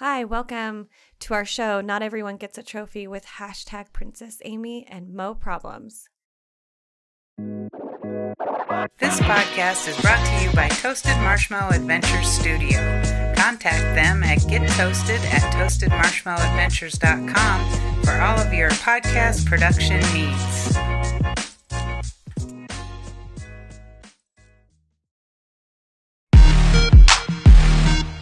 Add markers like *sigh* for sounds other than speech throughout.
Hi, welcome to our show. Not everyone gets a trophy with hashtag Princess Amy and Mo Problems. This podcast is brought to you by Toasted Marshmallow Adventures Studio. Contact them at gettoasted at toastedmarshmallowadventures.com for all of your podcast production needs.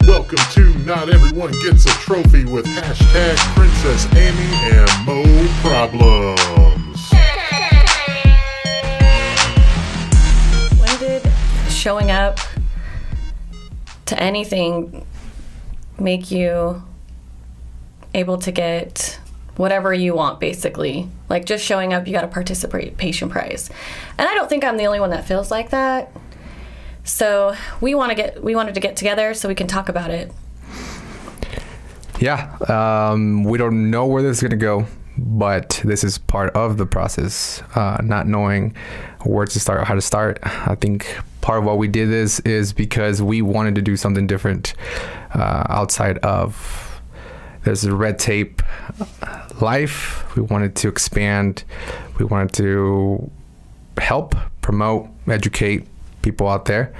Welcome to Not Everyone Gets a Trophy with hashtag Princess Amy and Mo Problems. When did showing up to anything make you able to get whatever you want, basically? Like just showing up, you got a participation prize. And I don't think I'm the only one that feels like that. So we want to get we wanted to get together so we can talk about it. Yeah, um, we don't know where this is going to go, but this is part of the process. Uh, not knowing where to start how to start. I think part of why we did this is because we wanted to do something different uh, outside of there's a red tape life. We wanted to expand. We wanted to help, promote, educate people out there.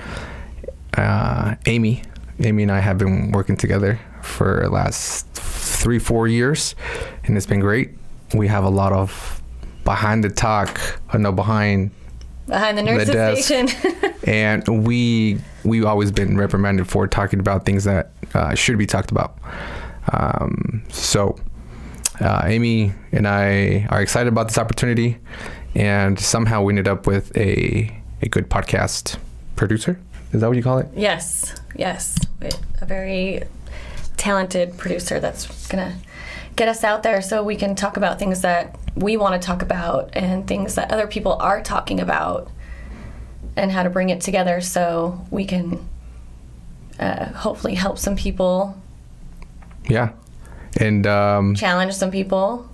Uh, Amy, Amy and I have been working together for the last three, four years, and it's been great. We have a lot of behind the talk, uh, no behind Behind the the nurses desk, station. *laughs* and we we've always been reprimanded for talking about things that uh, should be talked about. Um, so, uh, Amy and I are excited about this opportunity, and somehow we ended up with a a good podcast producer. Is that what you call it? yes, yes. A very talented producer that's going to get us out there so we can talk about things that we want to talk about and things that other people are talking about and how to bring it together so we can uh, hopefully help some people, Yeah, and um, challenge some people.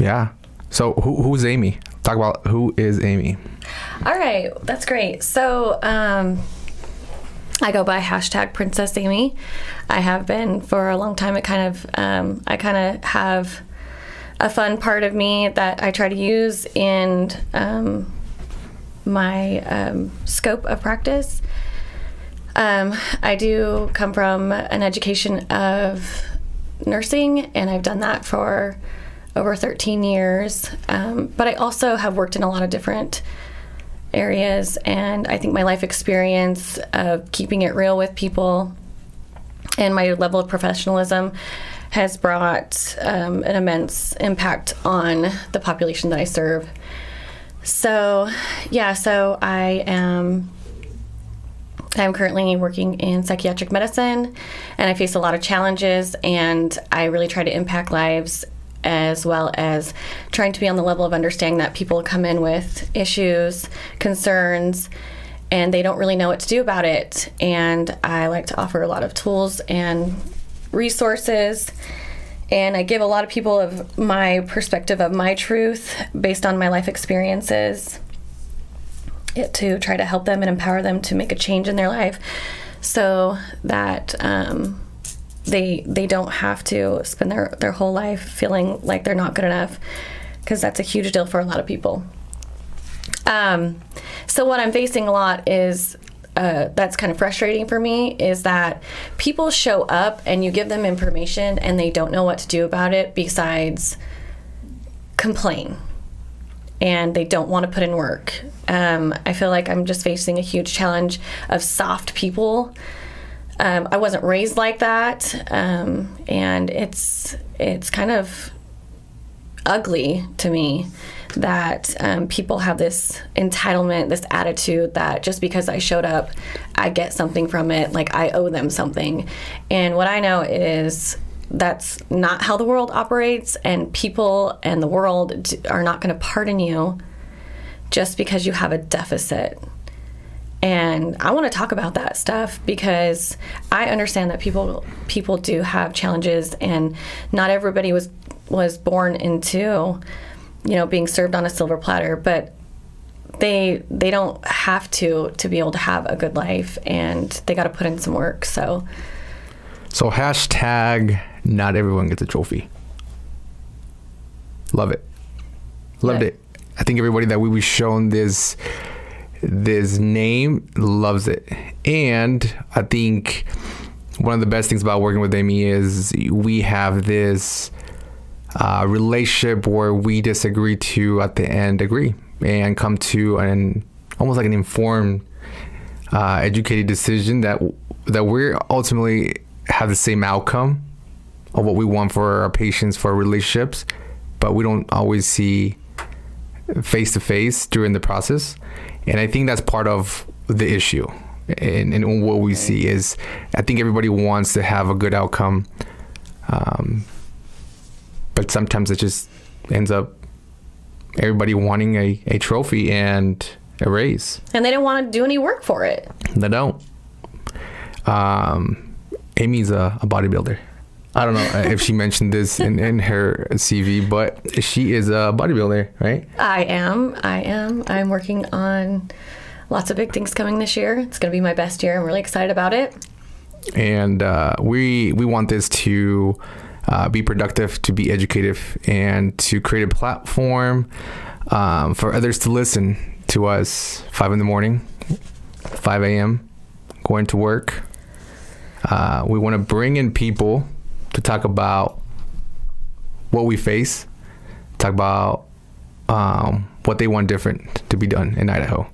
yeah. So who, who's Amy? Talk about who is Amy. All right, that's great. So, um, I go by hashtag Princess Amy. I have been for a long time. It kind of, um, I kind of have a fun part of me that I try to use in um, my um, scope of practice. Um, I do come from an education of nursing, and I've done that for over 13 years. Um, but I also have worked in a lot of different areas, and I think my life experience of keeping it real with people and my level of professionalism has brought um, an immense impact on the population that I serve. So, yeah, so I am. I'm currently working in psychiatric medicine and I face a lot of challenges, and I really try to impact lives as well as trying to be on the level of understanding that people come in with issues, concerns, and they don't really know what to do about it. And I like to offer a lot of tools and resources. And I give a lot of people of my perspective of my truth based on my life experiences to try to help them and empower them to make a change in their life so that um, they they don't have to spend their, their whole life feeling like they're not good enough because that's a huge deal for a lot of people um, so what i'm facing a lot is uh, that's kind of frustrating for me is that people show up and you give them information and they don't know what to do about it besides complain and they don't want to put in work. Um, I feel like I'm just facing a huge challenge of soft people. Um, I wasn't raised like that, um, and it's it's kind of ugly to me that um, people have this entitlement, this attitude that just because I showed up, I get something from it, like I owe them something. And what I know is that's not how the world operates, and people and the world are not going to pardon you just because you have a deficit. And I want to talk about that stuff because I understand that people people do have challenges, and not everybody was was born into, you know, being served on a silver platter. But they they don't have to to be able to have a good life, and they got to put in some work. So So hashtag not everyone gets a trophy. Love it. Loved Yeah. it. I think everybody that we were shown this this name loves it. And I think one of the best things about working with Amy is we have this uh, relationship where we disagree to at the end agree and come to an almost like an informed uh, educated decision that that we're ultimately have the same outcome of what we want for our patients for our relationships but we don't always see face to face during the process and i think that's part of the issue. And, and what we see is i think everybody wants to have a good outcome um, but sometimes it just ends up everybody wanting a, a trophy and a raise. And they don't want to do any work for it. they don't. Um, amy's a, a bodybuilder i don't know if she mentioned this in, in her cv but she is a bodybuilder right I am. I am. I'm working on lots of big things coming this year. It's going to be my best year. I'm really excited about it. and uh, we we want this to uh, be productive, to be educative, and to create a platform um, for others to listen to us. Five in the morning, five a.m. Going to work. Uh, we want to bring in people to talk about what we face, talk about um, what they want different to be done in Idaho.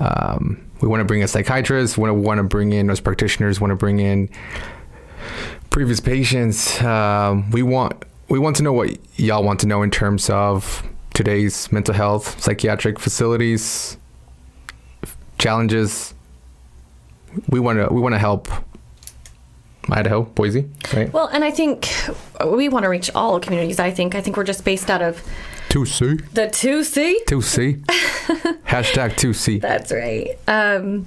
Um, we want to bring in psychiatrists. We want to bring in nurse practitioners. Want to bring in previous patients. Um, we want we want to know what y'all want to know in terms of today's mental health, psychiatric facilities, challenges. We want to we want to help Idaho, Boise, right? Well, and I think we want to reach all communities. I think. I think we're just based out of Two C, the 2C. two C, *laughs* hashtag two C. That's right. Um,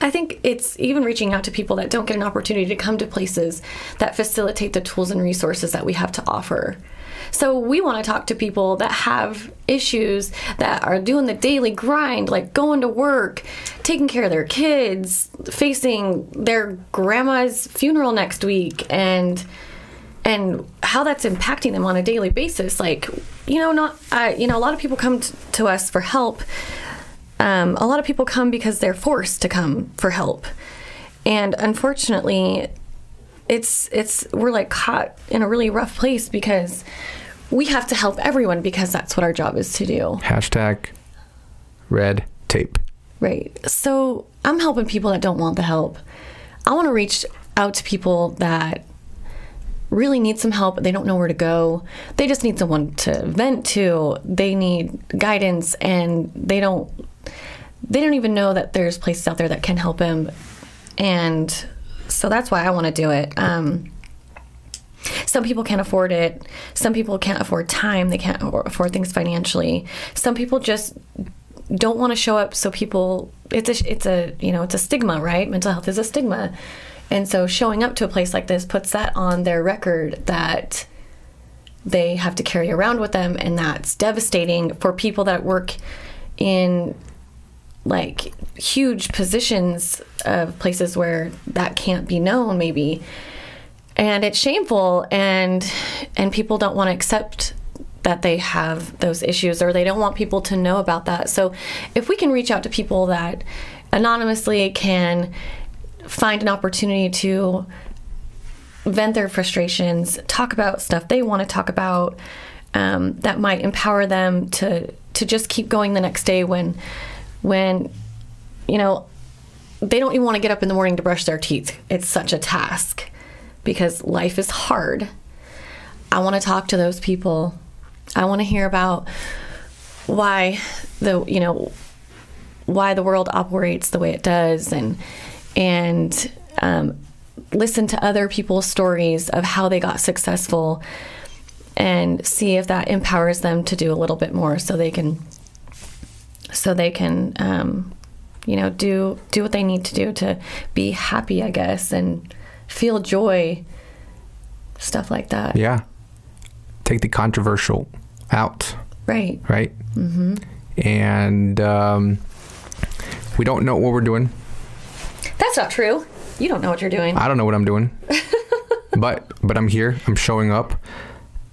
I think it's even reaching out to people that don't get an opportunity to come to places that facilitate the tools and resources that we have to offer. So we want to talk to people that have issues that are doing the daily grind, like going to work, taking care of their kids, facing their grandma's funeral next week, and and how that's impacting them on a daily basis. Like, you know, not, uh, you know, a lot of people come t- to us for help. Um, a lot of people come because they're forced to come for help, and unfortunately, it's it's we're like caught in a really rough place because we have to help everyone because that's what our job is to do. Hashtag red tape. Right. So I'm helping people that don't want the help. I want to reach out to people that really need some help. They don't know where to go. They just need someone to vent to. They need guidance and they don't they don't even know that there's places out there that can help them. And so that's why I want to do it. Um, some people can't afford it. Some people can't afford time. They can't afford things financially. Some people just don't want to show up so people it's a it's a you know it's a stigma right mental health is a stigma and so showing up to a place like this puts that on their record that they have to carry around with them and that's devastating for people that work in like huge positions of places where that can't be known maybe and it's shameful and and people don't want to accept that they have those issues or they don't want people to know about that. So if we can reach out to people that anonymously can find an opportunity to vent their frustrations talk about stuff they want to talk about um, that might empower them to to just keep going the next day when when you know they don't even want to get up in the morning to brush their teeth. It's such a task because life is hard. I want to talk to those people. I want to hear about why the you know why the world operates the way it does and and um, listen to other people's stories of how they got successful and see if that empowers them to do a little bit more so they can so they can um, you know do do what they need to do to be happy I guess and feel joy, stuff like that. Yeah. Take the controversial out, Right. right? Mm-hmm. And um, we don't know what we're doing. That's not true. You don't know what you're doing. I don't know what I'm doing, *laughs* but but I'm here. I'm showing up.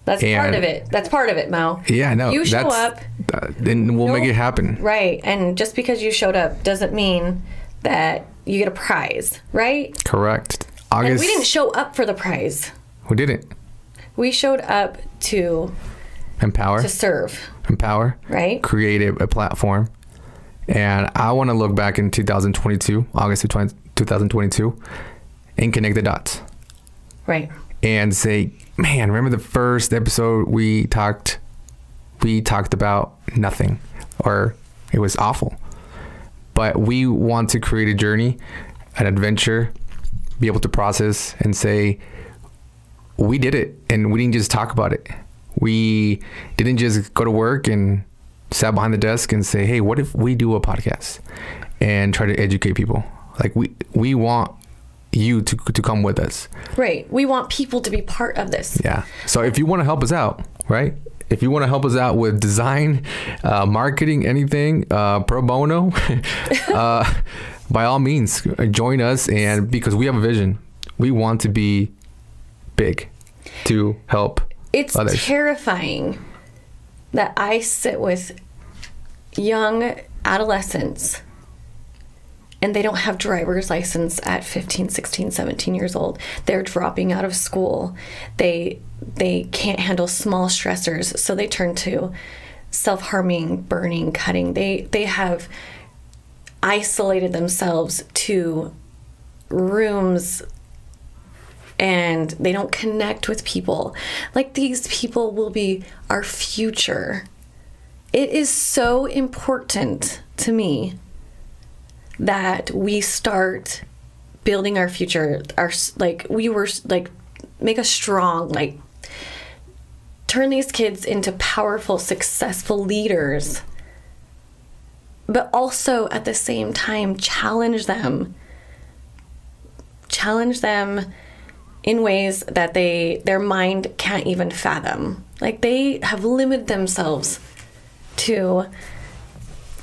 That's part of it. That's part of it, Mo. Yeah, no. You show up. uh, then we'll make it happen. Right. And just because you showed up doesn't mean that you get a prize, right? Correct. And we didn't show up for the prize. We didn't. We showed up to Empower. to serve, empower. right? Create a, a platform. And I want to look back in 2022, August of 20, 2022, and connect the dots. Right. and say, man, remember the first episode we talked we talked about nothing or it was awful. But we want to create a journey, an adventure, be able to process and say we did it and we didn't just talk about it. We didn't just go to work and sat behind the desk and say, "Hey, what if we do a podcast?" and try to educate people. Like we we want you to to come with us. Right. We want people to be part of this. Yeah. So if you want to help us out, right? If you want to help us out with design, uh, marketing, anything, uh, pro bono, *laughs* uh, by all means, join us. And because we have a vision, we want to be big to help It's others. terrifying that I sit with young adolescents and they don't have driver's license at 15 16 17 years old they're dropping out of school they they can't handle small stressors so they turn to self-harming burning cutting they they have isolated themselves to rooms and they don't connect with people. Like these people will be our future. It is so important to me that we start building our future. Our like we were like make us strong. Like turn these kids into powerful, successful leaders. But also at the same time challenge them. Challenge them in ways that they their mind can't even fathom. Like they have limited themselves to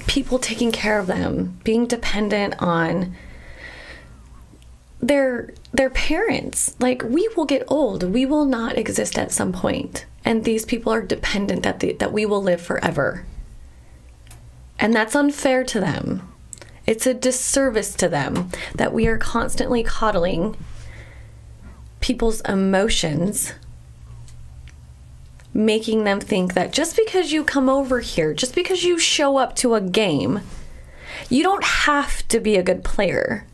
people taking care of them, being dependent on their their parents. Like we will get old. We will not exist at some point. And these people are dependent that the, that we will live forever. And that's unfair to them. It's a disservice to them that we are constantly coddling people's emotions, making them think that just because you come over here, just because you show up to a game, you don't have to be a good player.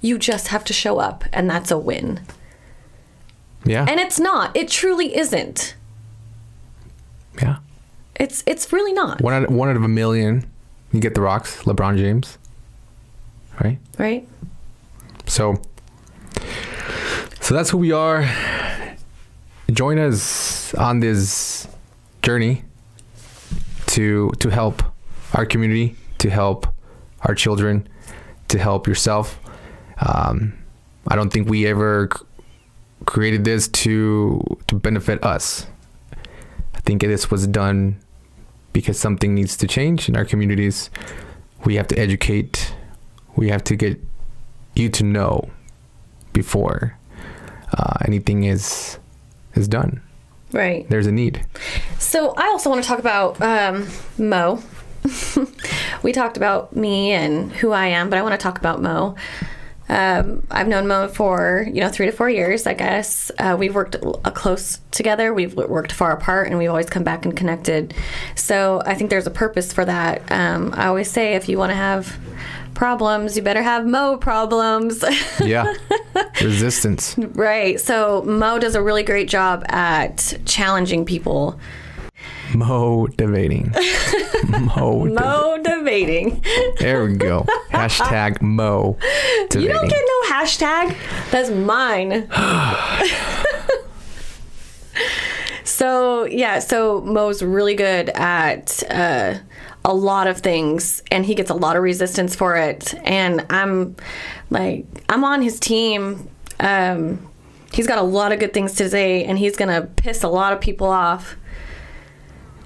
You just have to show up, and that's a win. Yeah. And it's not. It truly isn't. yeah. It's it's really not. One out, one out of a million, you get the rocks, LeBron James. Right? Right? So, so that's who we are. Join us on this journey to to help our community, to help our children, to help yourself. Um, I don't think we ever c- created this to to benefit us. I think this was done because something needs to change in our communities. We have to educate. We have to get you to know before uh, anything is is done. Right. There's a need. So I also want to talk about um, Mo. *laughs* we talked about me and who I am, but I want to talk about Mo. Um, I've known Mo for you know three to four years, I guess. Uh, we've worked uh, close together. We've worked far apart, and we've always come back and connected. So I think there's a purpose for that. Um, I always say if you want to have problems, you better have Mo problems. *laughs* Yeah. Resistance. right. So Mo does a really great job at challenging people. Motivating. *laughs* Mo. Motivating. There we go. *laughs* Hashtag mo. You don't get no hashtag. That's mine. *sighs* so yeah, so Mo's really good at uh, a lot of things, and he gets a lot of resistance for it. And I'm like, I'm on his team. Um, he's got a lot of good things to say, and he's gonna piss a lot of people off.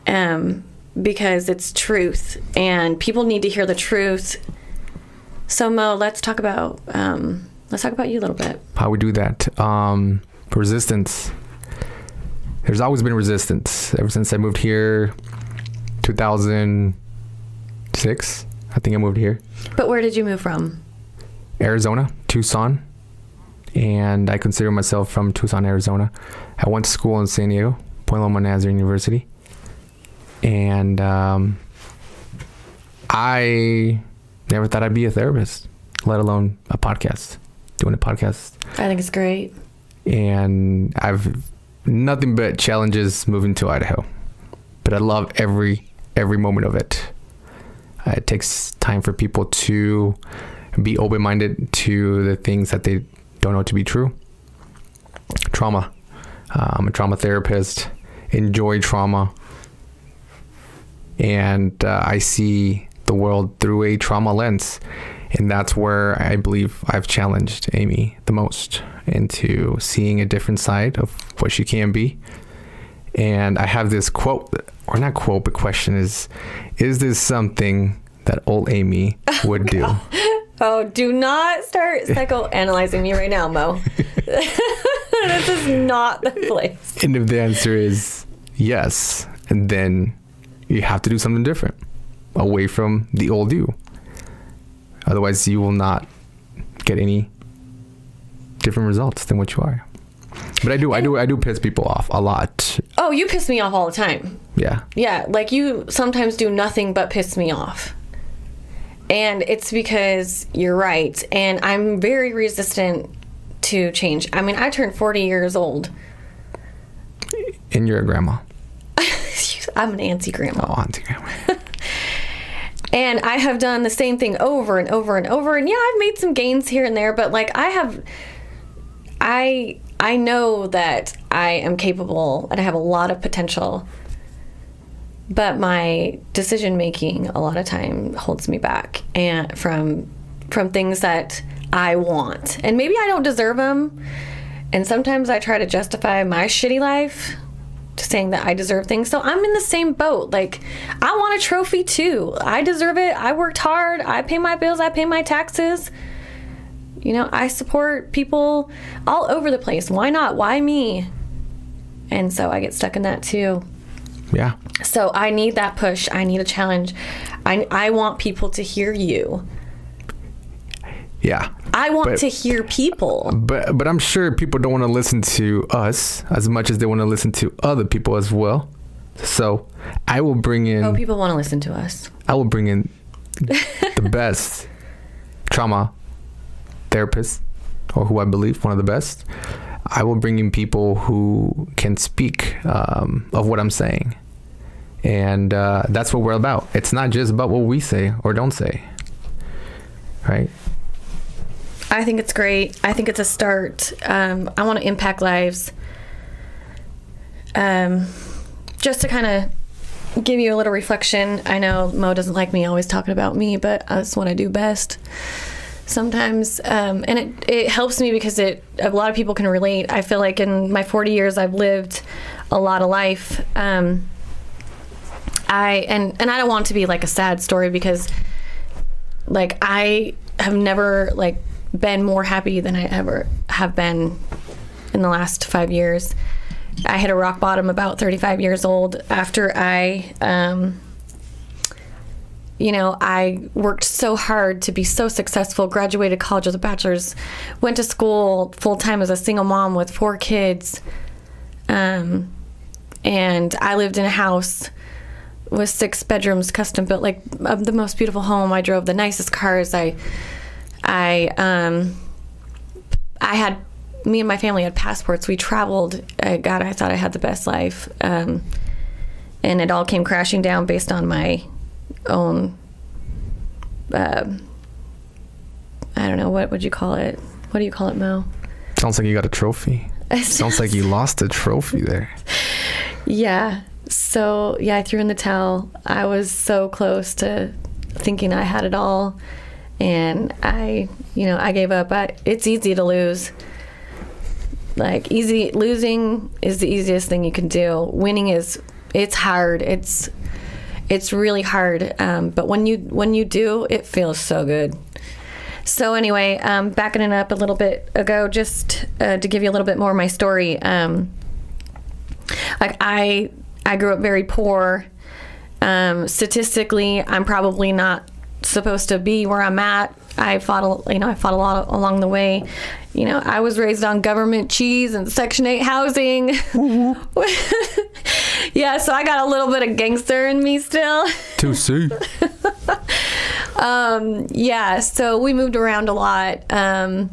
Um, because it's truth, and people need to hear the truth. So Mo, let's talk about um, Let's talk about you a little bit. how we do that. Um, resistance. There's always been resistance ever since I moved here, 2006. I think I moved here, But where did you move from? Arizona, Tucson, and I consider myself from Tucson, Arizona. I went to school in San Diego, Point Loma Nazarene University, and um, I never thought I'd be a therapist, let alone a podcast, doing a podcast. I think it's great. and I've nothing but challenges moving to Idaho. But I love every every moment of it. Uh, it takes time for people to be open minded to the things that they don't know to be true. Trauma. Uh, I'm a trauma therapist. Enjoy trauma, and uh, I see the world through a trauma lens. And that's where I believe I've challenged Amy the most into seeing a different side of what she can be. And I have this quote, or not quote, but question is Is this something that old Amy *laughs* oh, would do? Oh, do not start *laughs* psychoanalyzing me right now, Mo. *laughs* this is not the place. And if the answer is yes, and then you have to do something different away from the old you. Otherwise, you will not get any different results than what you are. But I do, I do, I do piss people off a lot. Oh, you piss me off all the time. Yeah. Yeah, like you sometimes do nothing but piss me off. And it's because you're right. And I'm very resistant to change. I mean, I turned 40 years old. And you're a grandma. *laughs* I'm an auntie grandma. Oh, auntie grandma. *laughs* And I have done the same thing over and over and over. And yeah, I've made some gains here and there, but like I have I I know that I am capable and I have a lot of potential. But my decision making a lot of time holds me back and from from things that I want. And maybe I don't deserve them. And sometimes I try to justify my shitty life saying that I deserve things. So I'm in the same boat. Like, I want a trophy too. I deserve it. I worked hard. I pay my bills. I pay my taxes. You know, I support people all over the place. Why not? Why me? And so I get stuck in that too. Yeah. So I need that push. I need a challenge. I, I want people to hear you. Yeah. I want But- to hear people. But but I'm sure people don't want to listen to us as much as they want to listen to other people as well. So I will bring in Oh, people want to listen to us. I will bring in the *laughs* best trauma therapist, or who I believe one of the best. I will bring in people who can speak um, of what I'm saying, and uh, that's what we're about. It's not just about what we say or don't say, right? I think it's great. I think it's a start. Um, I want to impact lives. Um, just to kind of give you a little reflection, I know Mo doesn't like me always talking about me, but that's what I do best. Sometimes, um, and it, it helps me because it a lot of people can relate. I feel like in my 40 years, I've lived a lot of life. Um, I and and I don't want to be like a sad story because like I have never like been more happy than I ever have been in the last five years. I hit a rock bottom about 35 years old after I, um, you know, I worked so hard to be so successful, graduated college with a bachelor's, went to school full time as a single mom with four kids. Um, and I lived in a house with six bedrooms, custom built, like the most beautiful home. I drove the nicest cars. I, I, um, I had me and my family had passports. We traveled. Uh, God, I thought I had the best life, um, and it all came crashing down based on my own. Uh, I don't know what would you call it. What do you call it, Mo? Sounds like you got a trophy. *laughs* Sounds like you lost a trophy there. Yeah. So, yeah, I threw in the towel. I was so close to thinking I had it all. And I, you know, I gave up. I, it's easy to lose. Like, easy, losing is the easiest thing you can do. Winning is, it's hard. It's, it's really hard. Um, but when you, when you do, it feels so good. So anyway, um, backing it up a little bit ago, just uh, to give you a little bit more of my story. Um, like I, I grew up very poor. Um, statistically, I'm probably not supposed to be where I'm at. I fought, a, you know, I fought a lot along the way. You know, I was raised on government cheese and Section Eight housing. *laughs* yeah, so I got a little bit of gangster in me still. To see. *laughs* um, yeah, so we moved around a lot. Um,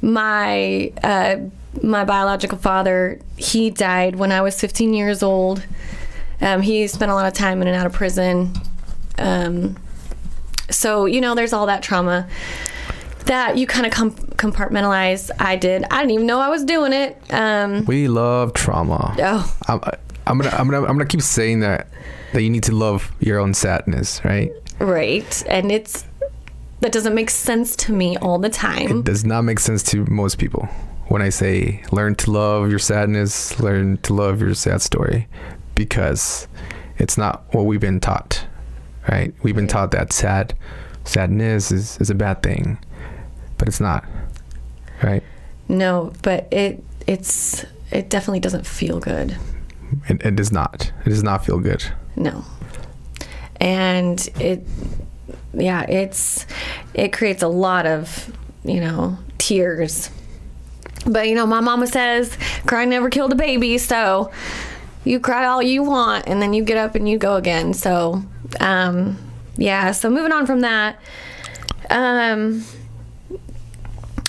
my uh, my biological father, he died when I was 15 years old. Um, he spent a lot of time in and out of prison. Um, so you know, there's all that trauma that you kind of com- compartmentalize. I did. I didn't even know I was doing it. Um, We love trauma. oh, I'm, I'm gonna I'm gonna I'm gonna keep saying that that you need to love your own sadness, right? right. And it's that doesn't make sense to me all the time. It does not make sense to most people when I say learn to love your sadness, learn to love your sad story, because it's not what we've been taught, right? We've been taught that sad sadness is, is a bad thing, but it's not, right? No, but it it's it definitely doesn't feel good. It, it does not. It does not feel good. No. And it yeah, it's it creates a lot of, you know, tears. But you know, my mama says crying never killed a baby, so you cry all you want and then you get up and you go again. So, um yeah, so moving on from that, um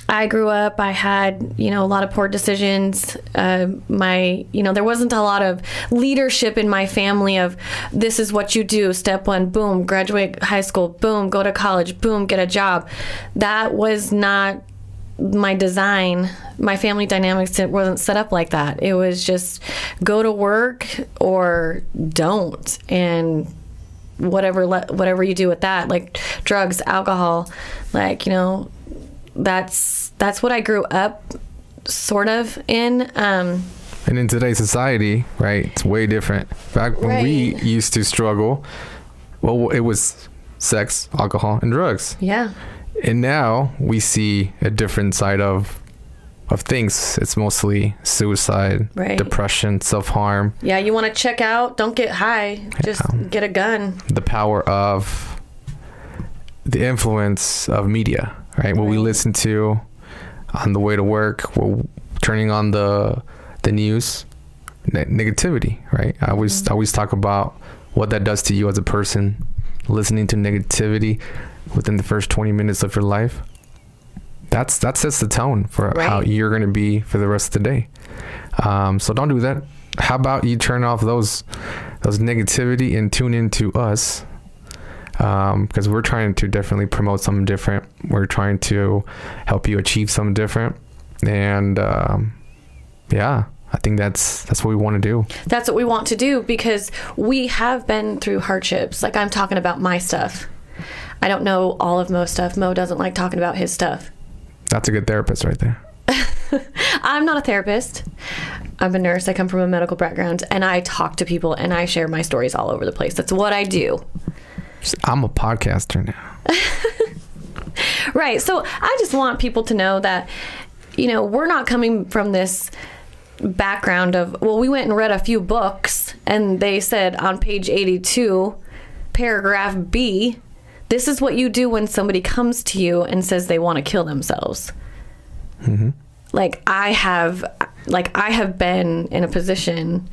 I grew up, I had, you know, a lot of poor decisions. Uh, my, you know, there wasn't a lot of leadership in my family of this is what you do. Step one, boom, graduate high school, boom, go to college, boom, get a job. That was not my design. My family dynamics it wasn't set up like that. It was just go to work or don't. And whatever le- whatever you do with that like drugs alcohol like you know that's that's what I grew up sort of in. Um, And in today's society, right, it's way different. Back when we used to struggle, well, it was sex, alcohol, and drugs. yeah, And now we see a different side of of things. It's mostly suicide, Right. depression, self harm, yeah. You want to check out? Don't get high. Just get a gun. the power of the influence of media, right? What we listen to on the way to work, we're turning on the the news, ne- negativity, right? I always Mm-hmm. I always talk about what that does to you as a person, listening to negativity within the first 20 minutes of your life. That's that sets the tone for how you're going to be for the rest of the day. Um, so don't do that. How about you turn off those those negativity and tune into us because we're trying to definitely promote something different. We're trying to help you achieve something different, and um, yeah, I think that's that's what we want to do. That's what we want to do because we have been through hardships. Like I'm talking about my stuff. I don't know all of Mo's stuff. Mo doesn't like talking about his stuff. That's a good therapist right there. *laughs* I'm not a therapist. I'm a nurse. I come from a medical background and I talk to people and I share my stories all over the place. That's what I do. I'm a podcaster now. *laughs* Right. So I just want people to know that, you know, we're not coming from this background of, well, we went and read a few books and they said on page 82, paragraph B, this is what you do when somebody comes to you and says they want to kill themselves. Like I have, like I have been in a position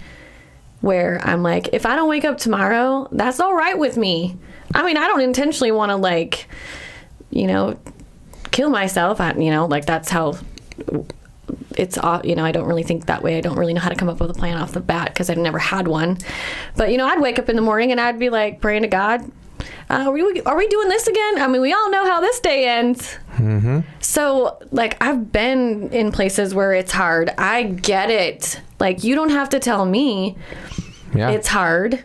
where I'm like, if I don't wake up tomorrow, that's all right with me. I mean, I don't intentionally want to like, you know, kill myself. I, you know, like that's how it's. uh, You know, I don't really think that way. I don't really know how to come up with a plan off the bat because I've never had one. But you know, I'd wake up in the morning and I'd be like praying to God. Uh, are, we, are we doing this again? I mean, we all know how this day ends. So, like, I've been in places where it's hard. I get it. Like, you don't have to tell me Yeah, it's hard.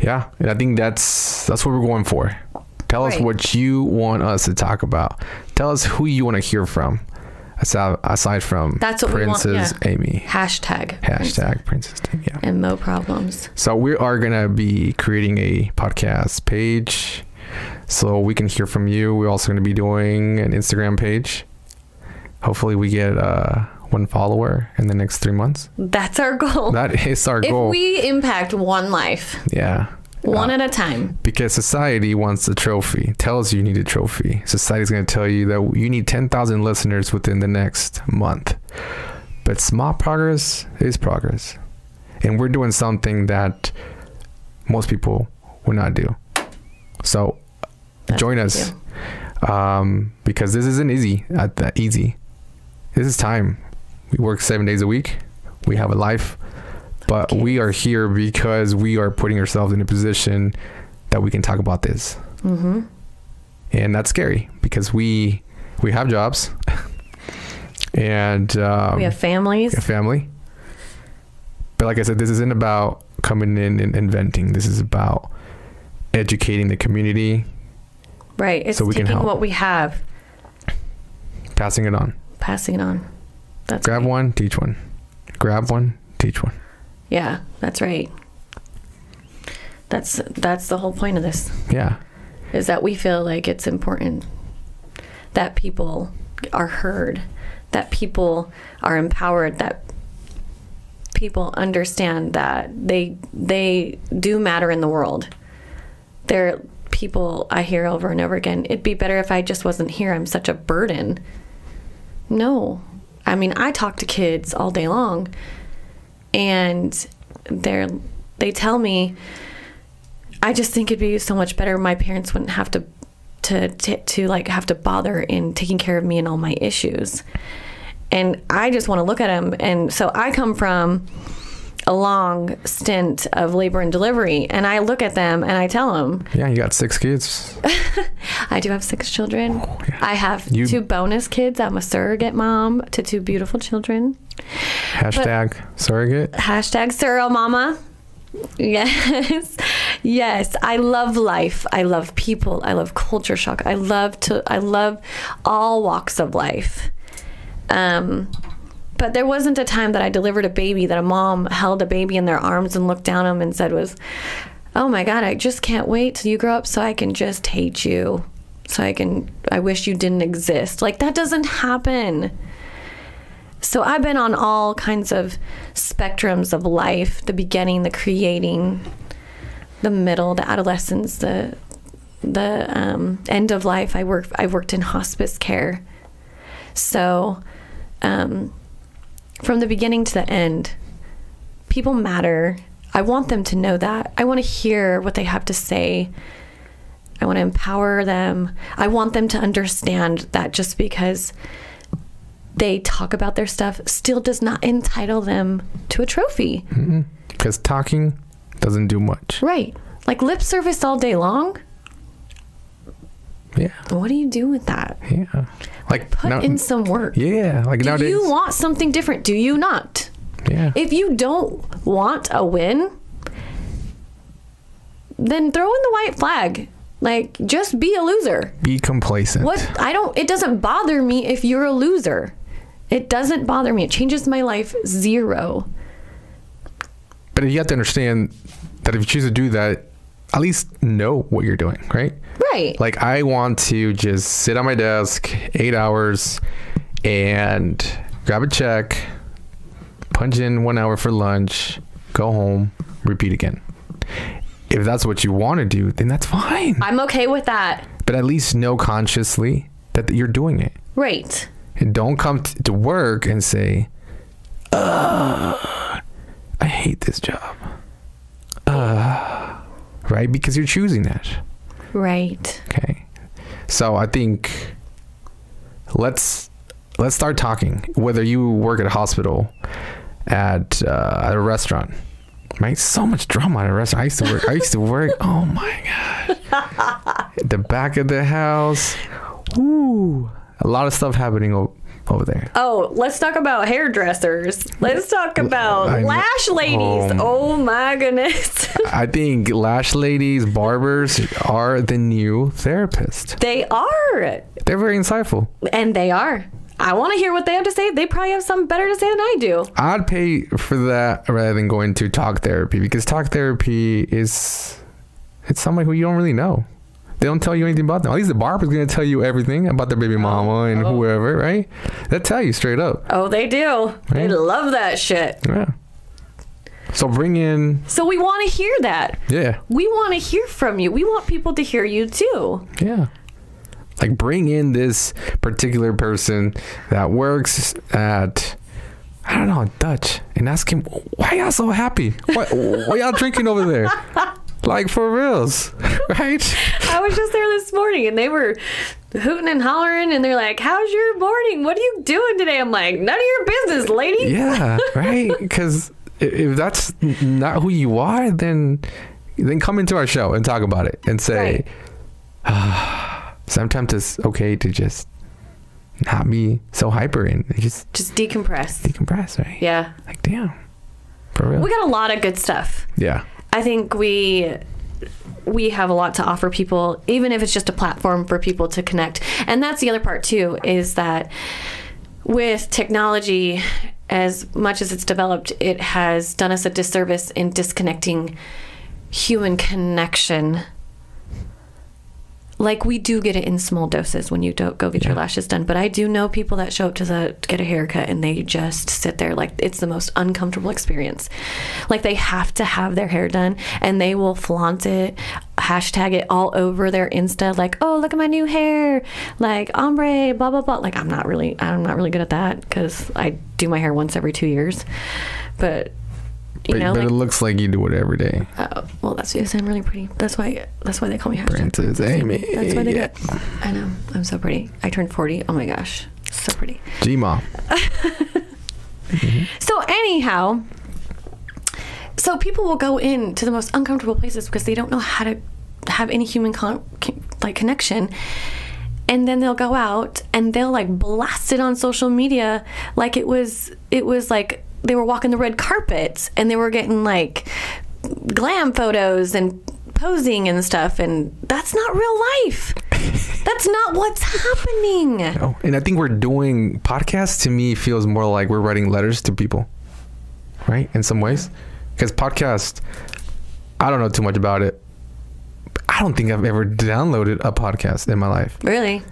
yeah, and I think that's that's what we're going for. Tell us what you want us to talk about. Tell us who you want to hear from, aside aside from That's what Princess yeah. Amy. Hashtag. Hashtag Princess Amy. Yeah. And Mo problems. So we are gonna be creating a podcast page. so we can hear from you. We're also going to be doing an Instagram page. Hopefully, we get uh, one follower in the next three months. That's our goal. That is our if goal. we impact one life, yeah. One Uh, at a time, because society wants a trophy, tells you you need a trophy. Society's going to tell you that you need 10,000 listeners within the next month. But small progress is progress. And we're doing something that most people would not do. So join us um, because this isn't easy. At that easy. This is time. We work seven days a week. We have a life, but we are here because we are putting ourselves in a position that we can talk about this, mm-hmm. and that's scary because we we have jobs, *laughs* and um, we have families. a family. But like I said, this isn't about coming in and inventing. This is about educating the community, right. It's so we can help. what we have, passing it on. passing it on. That's Grab right. one, teach one. Grab one, teach one. Yeah, that's right. That's that's the whole point of this. Yeah. is that we feel like it's important that people are heard, that people are empowered, that people understand that they they do matter in the world. There are people I hear over and over again, it'd be better if I just wasn't here. I'm such a burden. No. I mean, I talk to kids all day long and they're they tell me I just think it'd be so much better. My parents wouldn't have to, to, to, to like have to bother in taking care of me and all my issues. And I just want to look at them. And so I come from a long stint of labor and delivery, and I look at them and I tell them, Yeah, you got six kids. *laughs* I do have six children. I have You- two bonus kids. I'm a surrogate mom to two beautiful children. Hashtag surrogate. Hashtag Surro Mama. Yes. *laughs* Yes. I love life. I love people. I love culture shock. I love to I love all walks of life. Um but there wasn't a time that I delivered a baby that a mom held a baby in their arms and looked down at him and said was, "Oh my god, I just can't wait till you grow up so I can just hate you. So I can I wish you didn't exist." Like that doesn't happen. So I've been on all kinds of spectrums of life the beginning, the creating, the middle, the adolescence, the the um, end of life. I work. I worked in hospice care. So, um, from the beginning to the end, people matter. I want them to know that. I want to hear what they have to say. I want to empower them. I want them to understand that just because they talk about their stuff still does not entitle them to a trophy. Mm-hmm. Because talking doesn't do much. Right. Like lip service all day long. Yeah. What do you do with that? Yeah. Like Put now- in some work. Yeah. Like Do nowadays. you want something different? Do you not? yeah. If you don't want a win, then throw in the white flag. Like just be a loser. Be complacent. What I don't it doesn't bother me if you're a loser. It doesn't bother me. It changes my life zero. But you have to understand that if you choose to do that, at least know what you're doing, right? Right. Like I want to just sit on my desk eight hours and grab a check, punch in one hour for lunch, go home, repeat again. If that's what you want to do, then that's fine. I'm okay with that. But at least know consciously that you're doing it. Right. And don't come t- to work and say, uh, I hate this job. Uh, right? Because you're choosing that. Right. Okay. So I think let's let's start talking. Whether you work at a hospital, at uh, at a restaurant, right? So much drama at a restaurant. I used to work. I used to work. *laughs* Oh my god. *laughs* the back of the house. Ooh, a lot of stuff happening over there. Oh, let's talk about hairdressers. Let's talk about I know- lash ladies. Um, oh my goodness. *laughs* I think lash ladies, barbers are the new therapist. they are. They're very insightful. And they are. I want to hear what they have to say. They probably have something better to say than I do. I'd pay for that rather than going to talk therapy because talk therapy is it's somebody who you don't really know. They don't tell you anything about them. At least the barber's gonna tell you everything about their baby oh, mama and oh. whoever, right? They tell you straight up. Oh, they do. They love that shit. Yeah. So bring in, So we want to hear that. yeah, We want to hear from you. We want people to hear you too. yeah. Like bring in this particular person that works at I don't know Dutch and ask him why y'all so happy? Why, why y'all drinking over there? *laughs* Like for reals, *laughs* right? I was just there this morning and they were hooting and hollering and they're like, How's your morning? What are you doing today? I'm like, None of your business, lady. Yeah, *laughs* right. Because if that's not who you are, then then come into our show and talk about it and say, ah, sometimes it's okay to just not be so hyper and just Just decompress. decompress, right? Yeah. Like damn, for real. We got a lot of good stuff. yeah, I think we we have a lot to offer people, even if it's just a platform for people to connect. And that's the other part too, is that with technology, as much as it's developed, it has done us a disservice in disconnecting human connection. Like we do get it in small doses when you don't go get your lashes done, but I do know people that show up to the to get a haircut and they just sit there like it's the most uncomfortable experience. Like they have to have their hair done and they will flaunt it, hashtag it all over their Insta, like oh look at my new hair, like ombre, blah blah blah. Like I'm not really I'm not really good at that because I do my hair once every two years, but you but, know but like, it looks like you do it every day. uh, well, that's because I'm really pretty. That's why. That's why they call me hashtag. Princess Amy. That's why they Yeah. get. I know. I'm so pretty. I turned 40. Oh my gosh, so pretty. G *laughs* mom. So anyhow, so people will go into the most uncomfortable places because they don't know how to have any human con- like connection. And then they'll go out and they'll like blast it on social media like it was it was like they were walking the red carpets and they were getting like glam photos and posing and stuff and that's not real life. *laughs* That's not what's happening. Oh, and I think we're doing podcasts. To me, feels more like we're writing letters to people, right? In some ways, because podcast, I don't know too much about it. I don't think I've ever downloaded a podcast in my life. Really?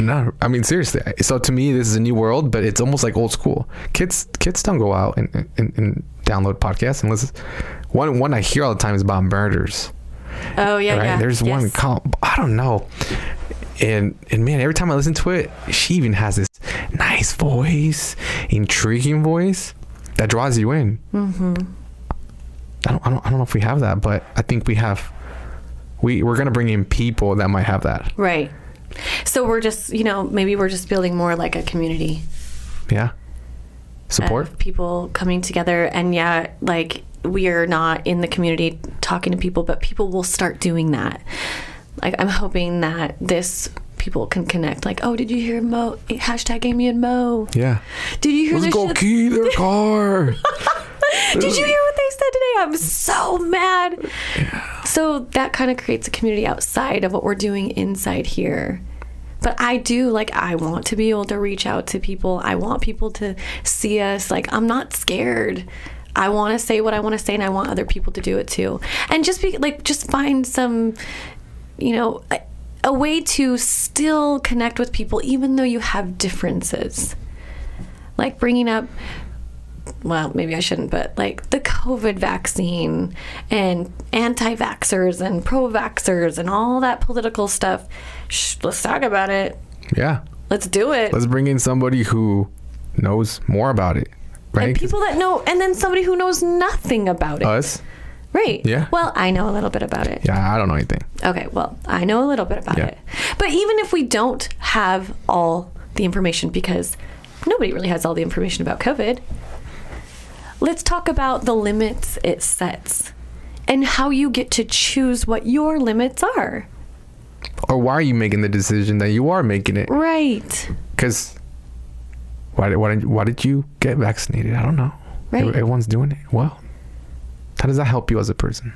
No, I mean seriously. So to me, this is a new world, but it's almost like old school. Kids, kids don't go out and, and, and download podcasts unless one one I hear all the time is about murders. Oh yeah, right? yeah. There's one Yes. called I don't know, and and man, every time I listen to it, she even has this nice voice, intriguing voice that draws you in. Mm-hmm. I don't, I don't I don't know if we have that, but I think we have. We we're gonna bring in people that might have that. Right. So we're just, you know, maybe we're just building more like a community Yeah. Support. people coming together. And yeah, like we are not in the community talking to people, but people will start doing that. Like I'm hoping that this people can connect. Like, oh, did you hear Mo? Hashtag Amy and Mo. yeah. Did you hear Let's go shit? key their *laughs* car. Did you hear what they said today? I'm so mad. Yeah. So that kind of creates a community outside of what we're doing inside here. But I do like I want to be able to reach out to people. I want people to see us. Like I'm not scared. I want to say what I want to say and I want other people to do it too. And just be like just find some you know a, a way to still connect with people even though you have differences. Like bringing up well, maybe I shouldn't, but like the COVID vaccine and anti vaxxers and pro vaxxers and all that political stuff. Shh, let's talk about it. yeah. Let's do it. Let's bring in somebody who knows more about it. Right. and people that know, and then somebody who knows nothing about it. Us. right. yeah. Well, I know a little bit about it. Yeah. I don't know anything. Okay, well, I know a little bit about Yeah. it. But even if we don't have all the information, because nobody really has all the information about COVID, let's talk about the limits it sets and how you get to choose what your limits are. Or why are you making the decision that you are making it? Right. Because why did, why why did you get vaccinated? I don't know. Right. Everyone's doing it. Well, how does that help you as a person?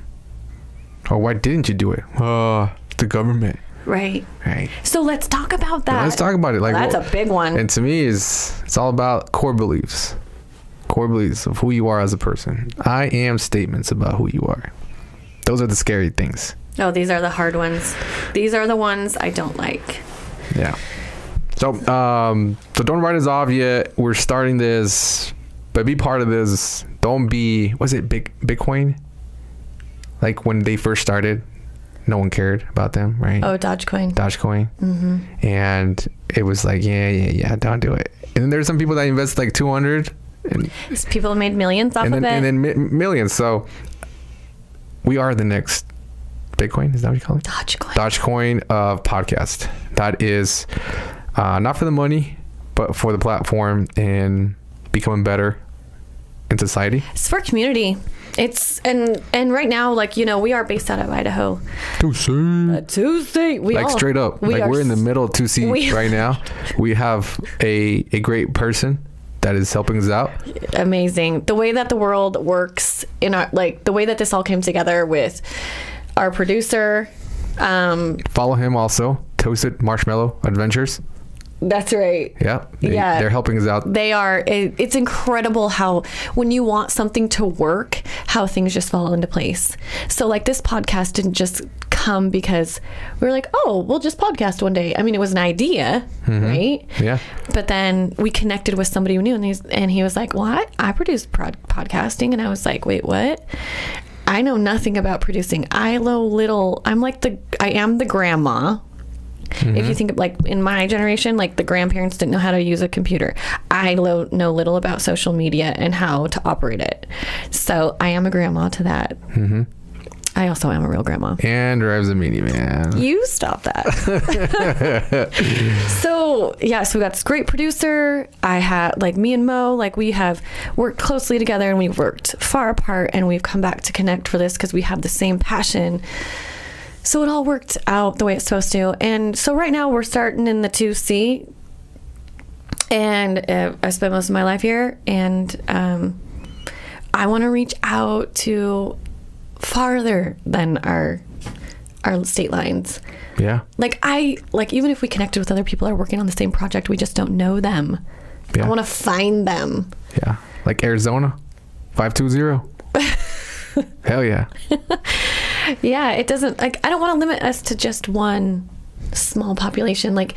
Or why didn't you do it? Uh, the government. Right. Right. So let's talk about that. Let's talk about it. Like That's well- a big one. And to me, is it's all about core beliefs, core beliefs of who you are as a person. I am statements about who you are. Those are the scary things. Oh, these are the hard ones. These are the ones I don't like. Yeah. So, um, so don't write us off yet. We're starting this, but be part of this. Don't be. Was it big Bitcoin? Like when they first started, no one cared about them, right? Oh, Dogecoin. Dogecoin, mm-hmm. and it was like, yeah, yeah, yeah, don't do it. And then there's some people that invest like 200, and, People made millions off and of it. and then mi- millions. So we are the next Bitcoin. Is that what you call it? Dogecoin. Dogecoin of podcast. That is uh, not for the money, but for the platform and becoming better in society. It's for community. It's and and right now, like you know, we are based out of Idaho. Tuesday, we like all- straight up, we like are we're in the middle of two we- *laughs* right now. We have a a great person that is helping us out. amazing. The way that the world works in our like the way that this all came together with our producer. Um, Follow him also. Toasted Marshmallow Adventures. that's right. Yeah, they, Yeah. they're helping us out. They are. It, it's incredible how when you want something to work, how things just fall into place. So like this podcast didn't just come because we were like, oh, we'll just podcast one day. I mean, it was an idea, right? Yeah. But then we connected with somebody who knew, and, he's, and he was like, "Well, I, I produce prod- podcasting," and I was like, "Wait, what?" I know nothing about producing. I know little. I'm like the. I am the grandma. If you think of like in my generation, like the grandparents didn't know how to use a computer. I lo- know little about social media and how to operate it. So I am a grandma to that. Mm-hmm. I also am a real grandma. And drives a minivan. You stop that. *laughs* so yeah, so we got this great producer. I had like me and Mo, like we have worked closely together and we've worked far apart and we've come back to connect for this because we have the same passion. So it all worked out the way it's supposed to. And so right now we're starting in the 2C. And uh, I spent most of my life here. And um, I want to reach out to farther than our our state lines. Yeah. Like I like even if we connected with other people that are working on the same project, we just don't know them. Yeah. I want to find them. Yeah. Like Arizona. 520. *laughs* Hell yeah. *laughs* Yeah, it doesn't like I don't want to limit us to just one small population. Like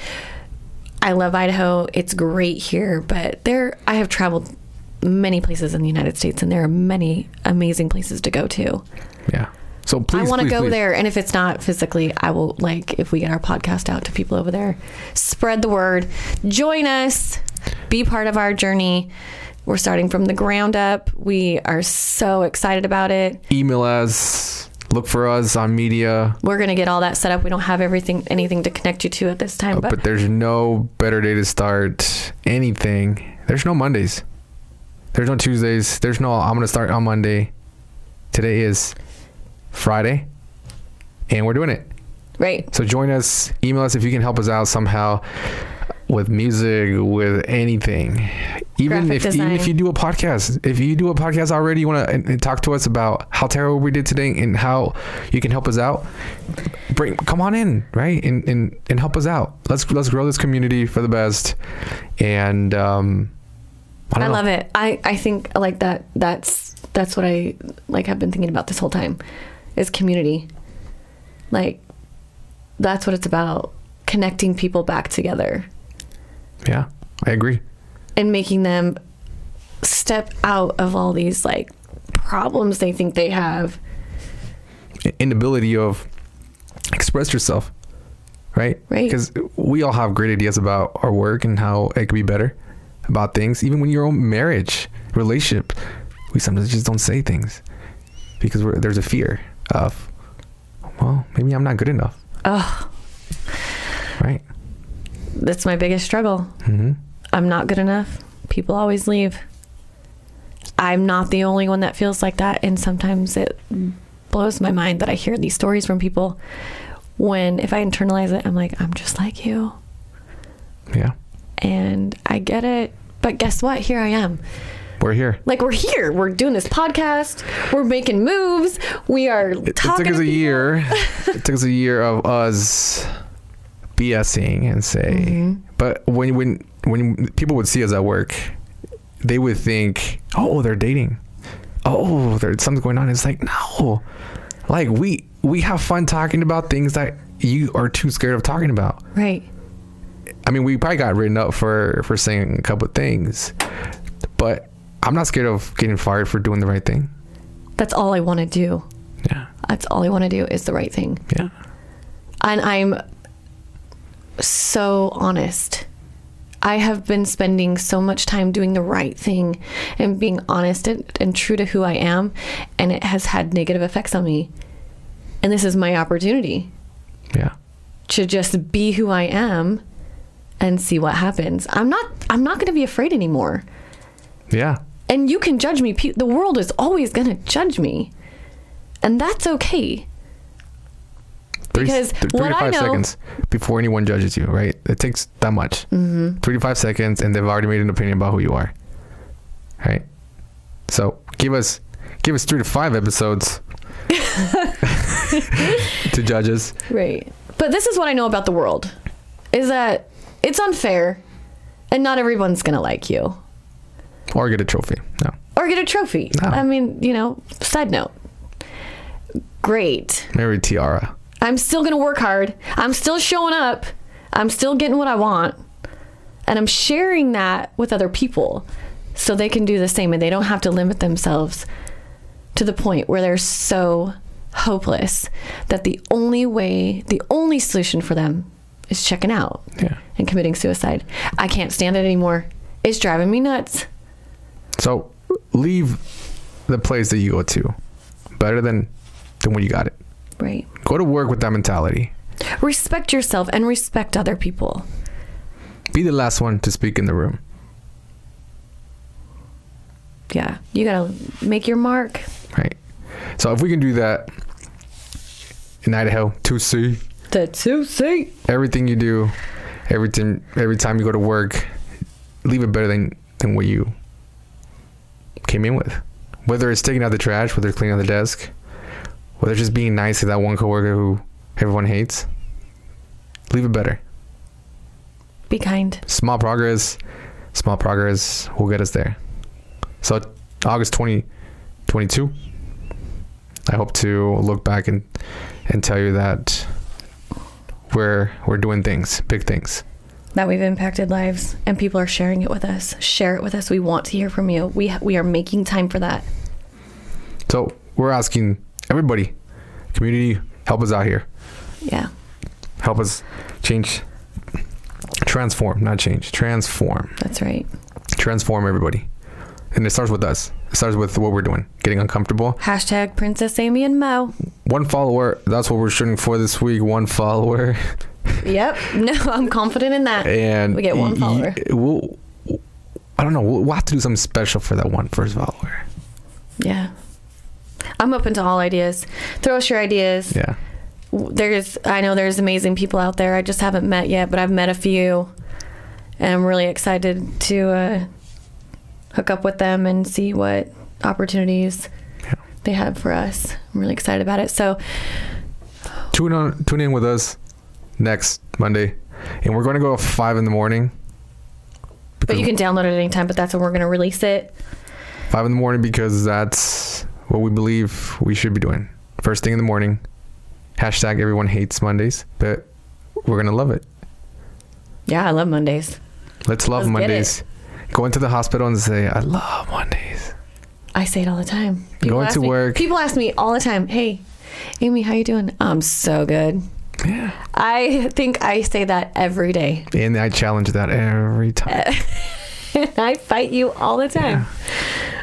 I love Idaho. It's great here, but there I have traveled many places in the United States and there are many amazing places to go to. Yeah. So please. I want to go please. there and if it's not physically, I will like if we get our podcast out to people over there. Spread the word. Join us. Be part of our journey. We're starting from the ground up. We are so excited about it. Email us. Look for us on media. We're gonna get all that set up. We don't have everything, anything to connect you to at this time, oh, but, But there's no better day to start anything. There's no Mondays. There's no Tuesdays. There's no, I'm going to start on Monday. Today is Friday. And we're doing it. right. So join us. Email us if you can help us out somehow with music, with anything. Even Graphic if even if you do a podcast, if you do a podcast already, you want to talk to us about how terrible we did today and how you can help us out. Bring come on in, right? And and and help us out. Let's let's grow this community for the best. And um I, I love it. I, I think like that that's that's what I like have been thinking about this whole time is community. Like that's what it's about. Connecting people back together Yeah, I agree. and making them step out of all these like problems they think they have. inability of express yourself right Right. because we all have great ideas about our work and how it could be better about things even when your own marriage relationship we sometimes just don't say things because we're, there's a fear of well maybe i'm not good enough Oh, right that's my biggest struggle. hmm I'm not good enough. People always leave. I'm not the only one that feels like that. And sometimes it blows my mind that I hear these stories from people when, if I internalize it, I'm like, I'm just like you. yeah And I get it. But guess what? Here I am. We're here Like, we're here. We're doing this podcast. We're making moves. We are it, it took us a year *laughs* it took us a year of us BSing and say Mm-hmm. but when when when people would see us at work they would think oh they're dating oh there's something going on it's like no Like we we have fun talking about things that you are too scared of talking about. Right. I mean, we probably got written up for for saying a couple of things, but I'm not scared of getting fired for doing the right thing. That's all I want to do. Yeah, That's all I want to do is the right thing. yeah, And I'm so honest. I have been spending so much time doing the right thing and being honest and, and true to who I am, and it has had negative effects on me. And this is my opportunity yeah. to just be who I am and see what happens. I'm not I'm not going to be afraid anymore. Yeah. And you can judge me. The world is always going to judge me. And that's okay. Three, Because th- three what to I five know- seconds before anyone judges you, right? It takes that much. Mm-hmm. Three to five seconds, and they've already made an opinion about who you are, right? So give us give us three to five episodes *laughs* *laughs* to judges. Right. But this is what I know about the world is that it's unfair and not everyone's going to like you or get a trophy. No, or get a trophy. No. I mean, you know, side note. Great. a tiara. I'm still going to work hard. I'm still showing up. I'm still getting what I want. And I'm sharing that with other people so they can do the same and they don't have to limit themselves to the point where they're so hopeless that the only way, the only solution for them is checking out Yeah. and committing suicide. I can't stand it anymore. It's driving me nuts. So leave the place that you go to better than than when you got it. Right. Go to work with that mentality. Respect yourself and respect other people. Be the last one to speak in the room. Yeah. You got to make your mark. Right. So if we can do that in Idaho, 2C, The 2C. everything you do, every time every time you go to work, leave it better than than what you came in with. Whether it's taking out the trash, whether it's cleaning out the desk, whether it's just being nice to that one coworker who everyone hates, leave it better. Be kind. Small progress, small progress will get us there. So August 2022, I hope to look back and and tell you that we're we're doing things, big things. That we've impacted lives and people are sharing it with us. Share it with us. We want to hear from you. We we are making time for that. So we're asking everybody, community, help us out here. Yeah. Help us change, transform, not change, transform, That's right. transform everybody. And it starts with us. It starts with what we're doing, getting uncomfortable. Hashtag Princess Amy and Mo. One follower. That's what we're shooting for this week. One follower, *laughs* Yep. *laughs* No, I'm confident in that. and We get one y- follower. We'll, I don't know. We'll, we'll have to do something special for that one first follower. Yeah. I'm open to all ideas. Throw us your ideas. Yeah. There's I know there's amazing people out there. I just haven't met yet, but I've met a few. And I'm really excited to uh, hook up with them and see what opportunities Yeah. they have for us. I'm really excited about it. So Tune on. Tune in with us next Monday, and we're going to go at five in the morning. But you can download it anytime, but that's when we're going to release it. Five in the morning because that's what we believe we should be doing. First thing in the morning. Hashtag everyone hates Mondays, but we're gonna love it. Yeah, I love Mondays. Let's love Let's Mondays. Go into the hospital and say, I love Mondays. I say it all the time. Going to me- work. People ask me all the time, "Hey, Amy, how you doing?" I'm so good. Yeah. I think I say that every day. And I challenge that every time. *laughs* I fight you all the time.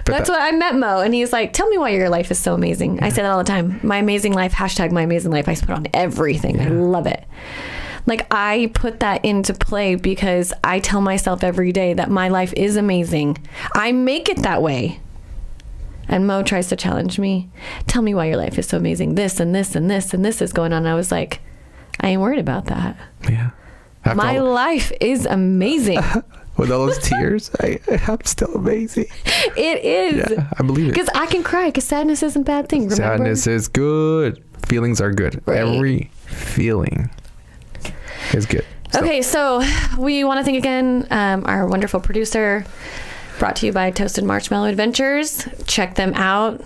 But That's that- what I met Mo, and he's like, "Tell me why your life is so amazing." I say that all the time. My amazing life hashtag my amazing life. I put on everything. I love it. Like I put that into play because I tell myself every day that my life is amazing. I make it that way. And Mo tries to challenge me. Tell me why your life is so amazing. This and this and this and this is going on. And I was like, I ain't worried about that. yeah. After My all- life is amazing. *laughs* with all those tears, I, I'm still amazing. it is. Yeah, I believe it. Because I can cry because sadness isn't a bad thing. Remember? Sadness is good. Feelings are good. Right. Every feeling is good. So, Okay, so we want to thank again um, our wonderful producer, brought to you by Toasted Marshmallow Adventures. Check them out.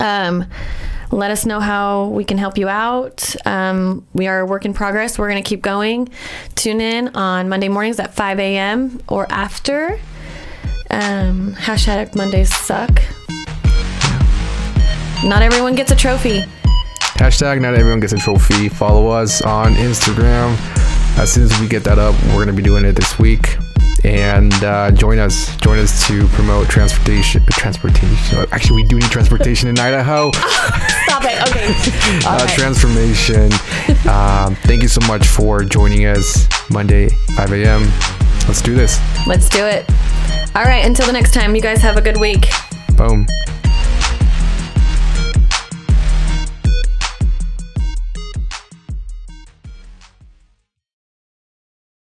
Um, let us know how we can help you out. Um, we are a work in progress. We're going to keep going. Tune in on Monday mornings at 5 a.m. or after. Um, hashtag Mondays suck. Not everyone gets a trophy. Hashtag not everyone gets a trophy. Follow us on Instagram. As soon as we get that up, we're gonna be doing it this week. And uh, join us. Join us to promote transportation. Transportation. Actually, we do need transportation in Idaho. *laughs* Stop it. Okay. *laughs* Uh, right. transformation. um, thank you so much for joining us Monday, 5 a.m. Let's do this. Let's do it. All right. Until the next time, you guys have a good week. Boom.